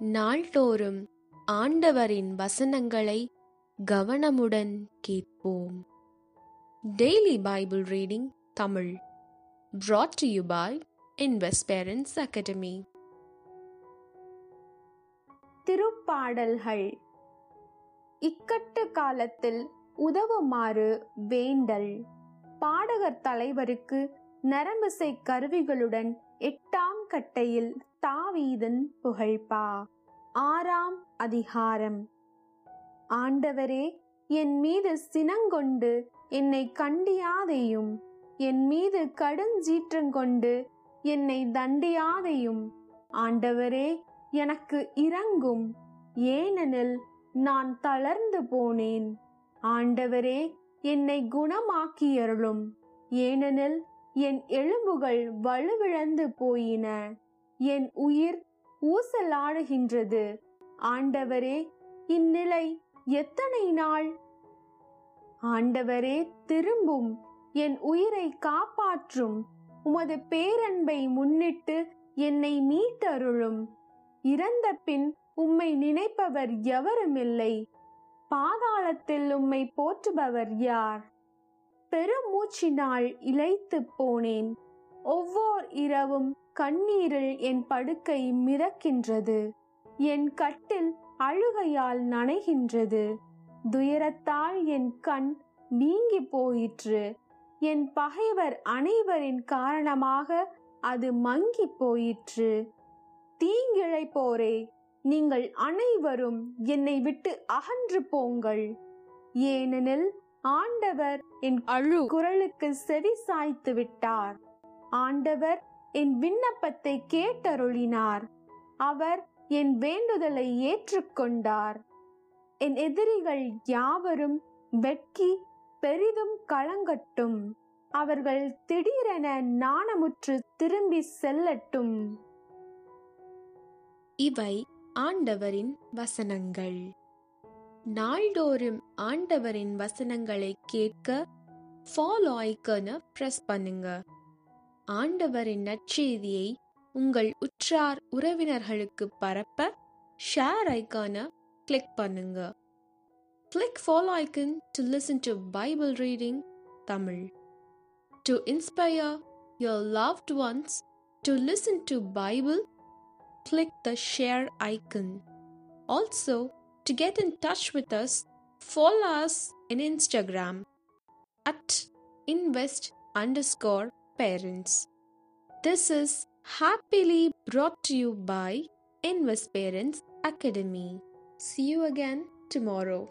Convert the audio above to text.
நாள்தோறும் ஆண்டவரின் வசனங்களை கவனமுடன் கேட்போம். Daily Bible reading Tamil brought to you by academy திருப்பாடல்கள். இக்கட்டு காலத்தில் உதவுமாறு வேண்டல். பாடகர் தலைவருக்கு நரம்பிசை கருவிகளுடன் எட்டாம் கட்டையில் தாவீதன் புகழ்பா ஆறாம் அதிகாரம். ஆண்டவரே என் மீது சினங்கொண்டு என்னை கண்டியாதையும். என் மீது கடுஞ்சீற்றங்கொண்டு என்னை தண்டியாதையும். ஆண்டவரே எனக்கு இறங்கும் ஏனெனில் நான் தளர்ந்து போனேன். ஆண்டவரே என்னை குணமாக்கியருளும். ஏனெனில் என் எலும்புகள் வலுவிழந்து போயின. என் உயிர் ஊசலாடுகின்றது. ஆண்டவரே இந்நிலை எத்தனை நாள்? ஆண்டவரே திரும்பும். என் உயிரை காப்பாற்றும். உமது பேரன்பை முன்னிட்டு என்னை மீட்டருளும். இறந்த பின் உம்மை நினைப்பவர் எவருமில்லை. பாதாளத்தில் உம்மை போற்றுபவர் யார்? பெருமூச்சினால் இழைத்து போனேன். ஒவ்வொரு இரவும் கண்ணீரில் என் படுக்கை மிதக்கின்றது. என் கட்டில் அழுகையால் நனைகின்றது. துயரத்தால் என் கண் நீங்கி போயிற்று. என் பகைவர் அனைவரின் காரணமாக அது மங்கி போயிற்று. தீங்கிழைப்போரே நீங்கள் அனைவரும் என்னை விட்டு அகன்று போங்கள். ஏனெனில் ஆண்டவர் என் அழு. குரலுக்கு செவி சாய்த்து விட்டார். ஆண்டவர் என் விண்ணப்பத்தை கேட்டருளினார். அவர் என் வேண்டுதலை ஏற்றுக்கொண்டார். என் எதிரிகள் யாவரும் வெட்கி பெரிதும் களங்கட்டும் அவர்கள் திடீரென நாணமுற்று திரும்பி செல்லட்டும். இவை ஆண்டவரின் வசனங்கள். நாள்தோறும் ஆண்டவரின் வசனங்களை கேட்க ஃபாலோ ஐக்கனை ப்ரெஸ் பண்ணுங்க ஆண்டவரின் நற்செய்தியை உங்கள் உற்றார் உறவினர்களுக்கு பரப்ப ஷேர் ஐக்கானை கிளிக் பண்ணுங்க click follow icon to listen to Bible reading Tamil to inspire your loved ones to listen to Bible click the share icon also to get in touch with us, follow us in Instagram at invest underscore parents. This is happily brought to you by Invest Parents Academy. See you again tomorrow.